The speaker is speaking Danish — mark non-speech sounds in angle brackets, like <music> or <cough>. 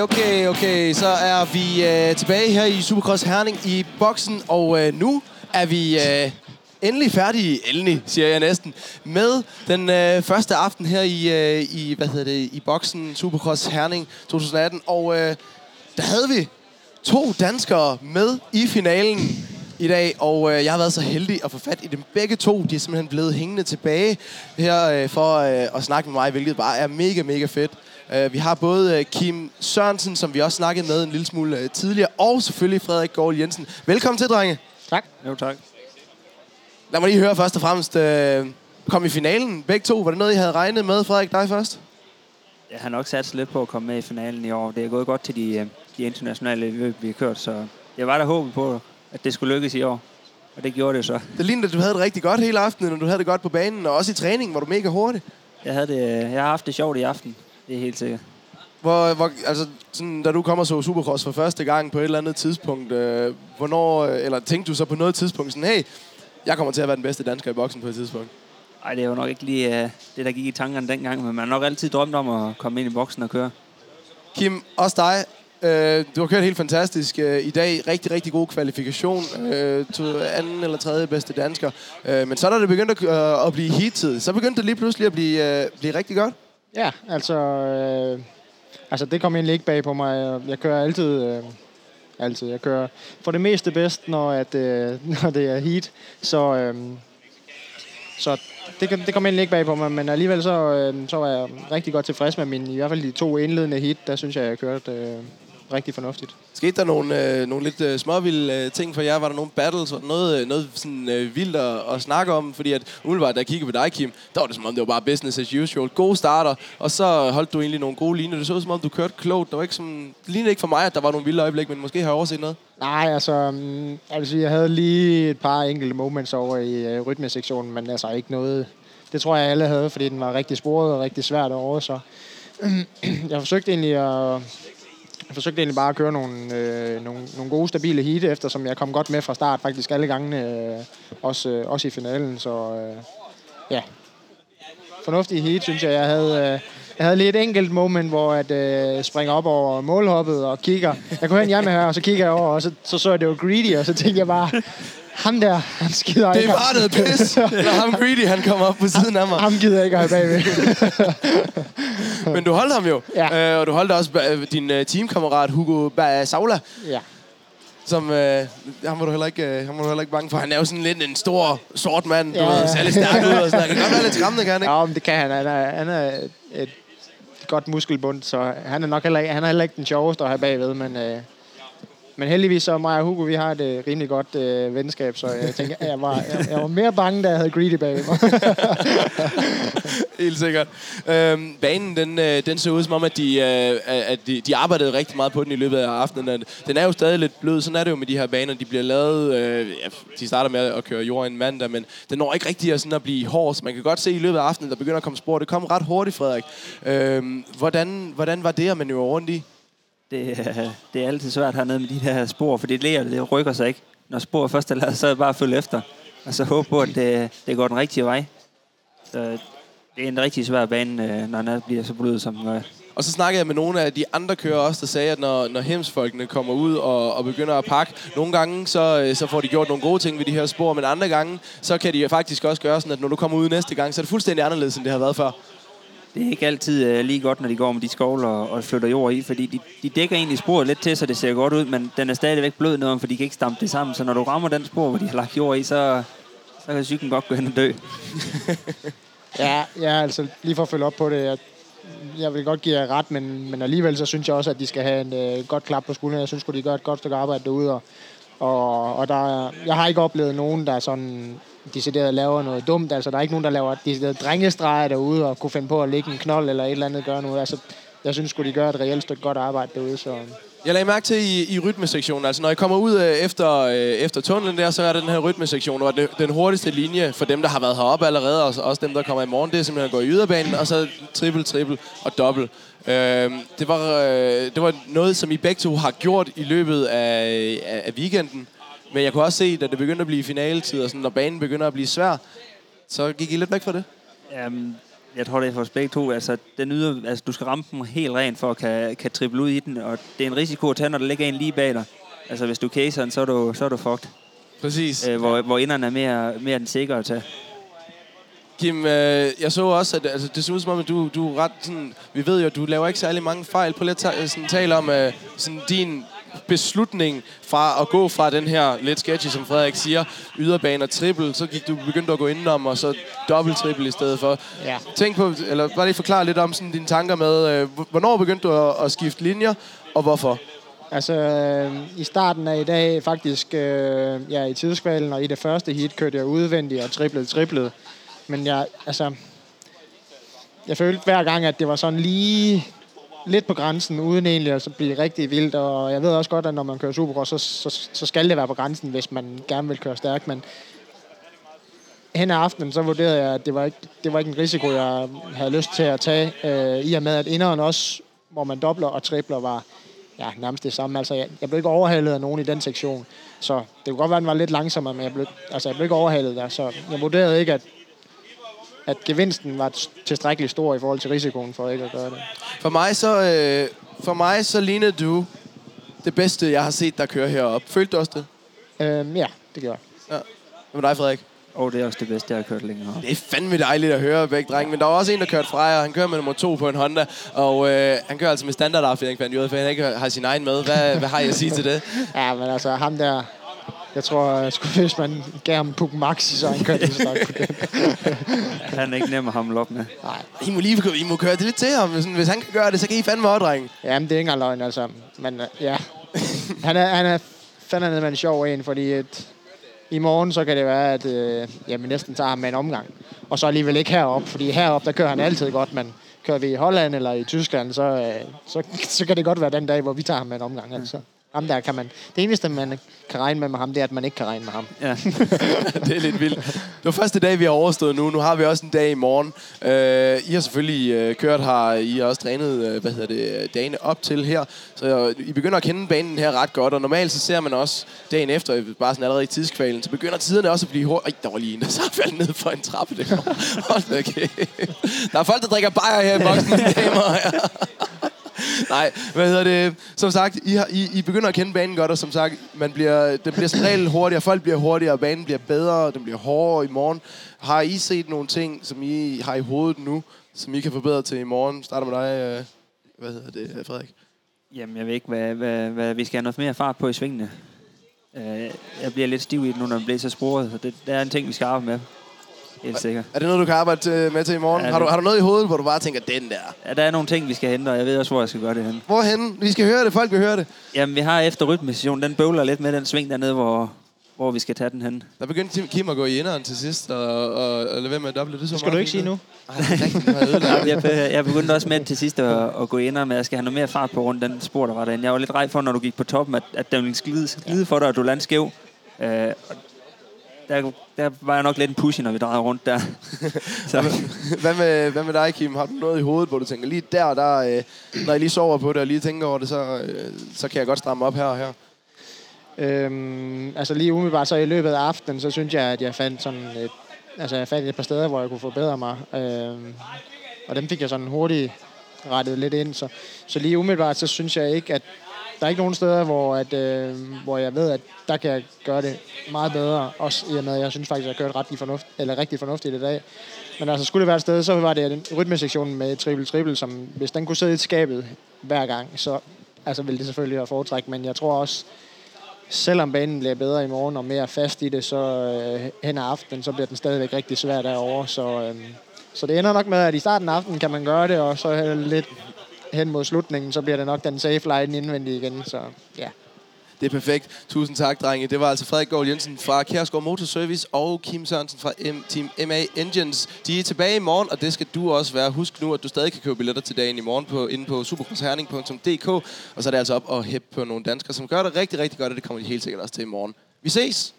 Okay, okay, okay. Så er vi øh, tilbage her i Supercross Herning i boksen, og øh, nu er vi øh, endelig færdige, endelig siger jeg næsten, med den øh, første aften her i, øh, i, hvad hedder det, i boksen Supercross Herning 2018. Og øh, der havde vi to danskere med i finalen i dag, og øh, jeg har været så heldig at få fat i dem begge to. De er simpelthen blevet hængende tilbage her øh, for øh, at snakke med mig, hvilket bare er mega, mega fedt. Uh, vi har både uh, Kim Sørensen, som vi også snakkede med en lille smule uh, tidligere, og selvfølgelig Frederik Gård Jensen. Velkommen til, drenge. Tak. Jo, tak. Lad mig lige høre først og fremmest. Uh, kom i finalen, begge to. Var det noget, I havde regnet med, Frederik, dig først? Jeg har nok sat lidt på at komme med i finalen i år. Det er gået godt til de, øh, de internationale løb, vi har kørt, så jeg var der håbet på, at det skulle lykkes i år. Og det gjorde det så. Det lignede, at du havde det rigtig godt hele aftenen, og du havde det godt på banen, og også i træningen var du mega hurtig. Jeg, havde det, jeg har haft det sjovt i aften. Det er helt sikkert. Hvor, hvor, altså, sådan, da du kommer så Supercross for første gang på et eller andet tidspunkt, øh, hvornår, øh, eller tænkte du så på noget tidspunkt sådan, hey, jeg kommer til at være den bedste dansker i boksen på et tidspunkt? Ej, det jo nok ikke lige uh, det, der gik i tankerne dengang, men man har nok altid drømt om at komme ind i boksen og køre. Kim, også dig. Øh, du har kørt helt fantastisk øh, i dag. Rigtig, rigtig god kvalifikation. Øh, to anden eller tredje bedste dansker. Øh, men så da det begyndte at, øh, at blive heatet. så begyndte det lige pludselig at blive, øh, blive rigtig godt. Ja, altså... Øh, altså, det kom egentlig ikke bag på mig. Jeg kører altid... Øh, altid. Jeg kører for det meste bedst, når, at, øh, <laughs> når det er heat. Så, øh, så det, det kom egentlig ikke bag på mig, men alligevel så, øh, så var jeg rigtig godt tilfreds med min, i hvert fald de to indledende hit, der synes jeg, jeg kørte øh, rigtig fornuftigt. Skete der nogle, øh, nogle lidt øh, småvilde øh, ting for jer? Var der nogle battles? Var der noget, øh, noget sådan, øh, vildt at, at snakke om? Fordi at umiddelbart, da jeg kiggede på dig, Kim, der var det som om, det var bare business as usual. Gode starter, og så holdt du egentlig nogle gode linjer. Det så ud som om, du kørte klogt. Der var ikke som, det lignede ikke for mig, at der var nogle vilde øjeblikke, men måske har jeg overset noget. Nej, altså, um, altså, jeg havde lige et par enkelte moments over i uh, rytmesektionen, men altså ikke noget... Det tror jeg, alle havde, fordi den var rigtig sporet og rigtig svært over, så... <clears throat> jeg forsøgte egentlig at... Jeg forsøgte egentlig bare at køre nogle, øh, nogle, nogle gode, stabile heat, eftersom jeg kom godt med fra start faktisk alle gangene, øh, også, øh, også i finalen, så øh, ja. fornuftige heat, synes jeg. Jeg havde, øh, jeg havde lige et enkelt moment, hvor at øh, springer op over målhoppet og kigger. Jeg kunne høre en her, og så kigger jeg over, og så så, så jeg, det var Greedy, og så tænkte jeg bare, ham der, han skider Det ikke. var noget pis, <laughs> når ham Greedy, han kom op på siden af mig. Ham gider jeg ikke at have bagved. <laughs> Men du holdt ham jo. Ja. Øh, og du holdt også øh, din øh, teamkammerat Hugo Basaula, ja. Som øh, ham var du heller ikke, øh, ham var du heller ikke bange for. Han er jo sådan lidt en stor sort mand, du Ja, ja, ved, lidt stærk ud og sådan. Han kan godt være lidt skræmmende, kan han ikke? Ja, men det kan han. Han er, han er et, et godt muskelbund, så han er nok heller ikke, han er heller ikke den sjoveste at have bagved, men, øh, men heldigvis så mig og Hugo, vi har et øh, rimelig godt øh, venskab, så jeg tænker, jeg var, jeg, jeg var mere bange, da jeg havde Greedy bagved mig. <laughs> Helt sikkert. Øhm, banen, den, øh, den så ud som om, at, de, øh, at de, de arbejdede rigtig meget på den i løbet af aftenen. Den er jo stadig lidt blød. Sådan er det jo med de her baner. De bliver lavet... Øh, ja, de starter med at køre jord en mandag, men den når ikke rigtig at, sådan at blive hård. Så man kan godt se i løbet af aftenen, der begynder at komme spor. Det kom ret hurtigt, Frederik. Øhm, hvordan, hvordan var det at manøvrere rundt i? Det, øh, det er altid svært hernede med de her spor, for det lærer, det rykker sig ikke. Når sporet først er lavet, så er det bare at følge efter. Og så håbe på, at det, det går den rigtige vej. Så det er en rigtig svær bane, øh, når den bliver så blød, som den gør. Og så snakkede jeg med nogle af de andre kører også, der sagde, at når, når hemsfolkene kommer ud og, og begynder at pakke, nogle gange så, øh, så får de gjort nogle gode ting ved de her spor, men andre gange, så kan de faktisk også gøre sådan, at når du kommer ud næste gang, så er det fuldstændig anderledes, end det har været før. Det er ikke altid øh, lige godt, når de går med de skovler og, og flytter jord i, fordi de, de dækker egentlig sporet lidt til, så det ser godt ud, men den er stadigvæk blød noget, for de kan ikke stampe det sammen. Så når du rammer den spor, hvor de har lagt jord i, så, så kan cyklen godt gå hen og dø. <laughs> ja, ja, altså lige for at følge op på det, jeg, jeg vil godt give jer ret, men, men alligevel så synes jeg også, at de skal have en øh, godt klap på skulderen. Jeg synes at de gør et godt stykke arbejde derude, og, og, og der, jeg har ikke oplevet nogen, der sådan decideret laver noget dumt. Altså, der er ikke nogen, der laver decideret drengestreger derude og kunne finde på at lægge en knold eller et eller andet gøre noget. Altså, jeg synes at de gør et reelt stykke godt arbejde derude, så... Jeg lagde mærke til i, i rytmesektionen, altså når jeg kommer ud øh, efter, øh, efter tunnelen der, så er det den her rytmesektion, hvor det, den hurtigste linje for dem, der har været heroppe allerede, og også dem, der kommer i morgen, det er simpelthen at gå i yderbanen, og så triple, triple og dobbelt. Øh, det, var, øh, det var noget, som I begge to har gjort i løbet af, af, af weekenden, men jeg kunne også se, da det begyndte at blive finaletid, og sådan, når banen begynder at blive svær, så gik I lidt væk fra det. Jamen, jeg tror, det er for os begge to. Altså, den yder, altså, du skal ramme den helt rent for at kan, kan triple ud i den, og det er en risiko at tage, når der ligger en lige bag dig. Altså, hvis du caser den, så er du, så er du fucked. Præcis. Øh, hvor, hvor inderne er mere, mere den sikre at tage. Kim, øh, jeg så også, at altså, det ser ud som om, at du, du er ret sådan... Vi ved jo, at du laver ikke særlig mange fejl. Prøv lige at ta- sådan, tale om øh, sådan, din beslutning fra at gå fra den her lidt sketchy, som Frederik siger, yderbane og triple, så gik du begyndte at gå indenom, og så dobbelt triple i stedet for. Ja. Tænk på, eller bare lige forklare lidt om sådan, dine tanker med, øh, hvornår begyndte du at, at skifte linjer, og hvorfor? Altså, øh, i starten af i dag, faktisk, øh, ja, i tidskvalen og i det første hit, kørte jeg udvendigt og triplede, triplede. Men jeg, altså, jeg følte hver gang, at det var sådan lige lidt på grænsen, uden egentlig at så blive rigtig vildt. Og jeg ved også godt, at når man kører Supercross, så, så, så skal det være på grænsen, hvis man gerne vil køre stærkt. Men hen af aftenen, så vurderede jeg, at det var ikke, det var ikke en risiko, jeg havde lyst til at tage. Øh, I og med, at inderen også, hvor man dobler og tripler, var ja, nærmest det samme. Altså, jeg, jeg blev ikke overhalet af nogen i den sektion. Så det kunne godt være, at den var lidt langsommere, men jeg blev, altså, jeg blev ikke overhalet der. Så jeg vurderede ikke, at, at gevinsten var tilstrækkeligt stor i forhold til risikoen for ikke at gøre det. For mig så, øh, for mig så lignede du det bedste, jeg har set dig køre herop. Følte du også det? Øhm, ja, det gjorde jeg. Ja. Hvad med dig, Frederik? Og det er også det bedste, jeg har kørt længere. Det er fandme dejligt at høre begge drenge, men der var også en, der kørte fra jer. Han kører med nummer to på en Honda, og øh, han kører altså med standardaffjedring, fandt jeg ud af, for han ikke har sin egen med. Hvad, hvad har jeg at sige til det? <laughs> Ja, men altså ham der... Jeg tror, øh, sgu, <laughs> hvis man gav ham Puk Max, så han kørte lige så langt på den. <laughs> Han er ikke nem at hamle op med. Nej, I må lige I må køre det lidt til ham. Sådan, hvis han kan gøre det, så kan I fandme også, drenge. jamen det er ikke engang løgn, altså. Men øh, ja, <laughs> han er, han er fandme med en sjov en, fordi et, i morgen så kan det være, at øh, jamen, næsten tager ham med en omgang. Og så alligevel ikke herop, fordi herop der kører han altid godt, men kører vi i Holland eller i Tyskland, så, øh, så, så kan det godt være den dag, hvor vi tager ham med en omgang. Altså. Ham der kan man, det eneste, man kan regne med med ham, det er, at man ikke kan regne med ham. Ja. <laughs> det er lidt vildt. Det var første dag, vi har overstået nu. Nu har vi også en dag i morgen. Uh, I har selvfølgelig uh, kørt her. I har også trænet uh, hvad hedder det, dagene op til her. Så uh, I begynder at kende banen her ret godt. Og normalt så ser man også dagen efter, bare sådan allerede i tidskvalen, så begynder tiderne også at blive hurtigt. Ej, der var lige en, der så <laughs> faldt ned for en trappe. Det Hold da kæft. Der er folk, der drikker bajer her i boksen. damer herrer. <laughs> Nej, hvad hedder det? Som sagt, I, har, I, I begynder at kende banen godt, og som sagt, man bliver, den bliver som regel hurtigere, folk bliver hurtigere, banen bliver bedre, den bliver hårdere i morgen. Har I set nogle ting, som I har i hovedet nu, som I kan forbedre til i morgen? Starter med dig, øh, hvad hedder det, øh, Frederik? Jamen, jeg ved ikke, hvad, hvad, hvad vi skal have noget mere fart på i svingene. Øh, jeg bliver lidt stiv i det nu, når den bliver så sporet, så det, det er en ting, vi skal arbejde med. Helt sikkert. Er det noget, du kan arbejde øh, med til i morgen? Ja, har, du, har du noget i hovedet, hvor du bare tænker, den der? Ja, der er nogle ting, vi skal hente, og jeg ved også, hvor jeg skal gøre det hen. Hvorhen? Vi skal høre det, folk vil høre det. Jamen, vi har efter rytmesessionen, den bøvler lidt med den sving dernede, hvor, hvor vi skal tage den hen. Der begyndte Kim at gå i inderen til sidst, og, og, og lade være med at doble det. Så skal meget du ikke sige nu. Ej, er jeg. Jeg, be- jeg begyndte også med til sidst at, at gå ind med, at jeg skal have noget mere fart på rundt den spor, der var derinde. Jeg var lidt rej for, når du gik på toppen, at, at den ville glide, glide for dig, og du landede skæv. Øh, der, der var jeg nok lidt en push, når vi drejede rundt der. <laughs> Så, Hvad med, hvad med dig, Kim? Har du noget i hovedet, hvor du tænker, lige der, der øh, når jeg lige sover på det og lige tænker over det, så, øh, så kan jeg godt stramme op her og her? Øhm, altså lige umiddelbart så i løbet af aftenen, så synes jeg, at jeg fandt sådan et, altså jeg fandt et par steder, hvor jeg kunne forbedre mig. Øhm, og dem fik jeg sådan hurtigt rettet lidt ind. Så, så lige umiddelbart, så synes jeg ikke, at der er ikke nogen steder, hvor, at, øh, hvor jeg ved, at der kan jeg gøre det meget bedre. Også i og med, at jeg synes faktisk, at jeg har kørt ret fornuft, eller rigtig fornuftigt i dag. Men altså, skulle det være et sted, så var det den rytmesektion med triple-triple, som hvis den kunne sidde i skabet hver gang, så altså, ville det selvfølgelig være foretræk. Men jeg tror også, selvom banen bliver bedre i morgen og mere fast i det, så øh, hen ad aftenen, så bliver den stadigvæk rigtig svær derovre. Så, øh, så det ender nok med, at i starten af aftenen kan man gøre det, og så lidt hen mod slutningen, så bliver det nok den safe line indvendigt igen. Så ja. Det er perfekt. Tusind tak, drenge. Det var altså Frederik Gård Jensen fra Kjærsgaard Motorservice og Kim Sørensen fra M- Team MA Engines. De er tilbage i morgen, og det skal du også være. Husk nu, at du stadig kan købe billetter til dagen i morgen på, inde på supercrossherning.dk. Og så er det altså op og hæppe på nogle danskere, som gør det rigtig, rigtig godt, og det kommer de helt sikkert også til i morgen. Vi ses!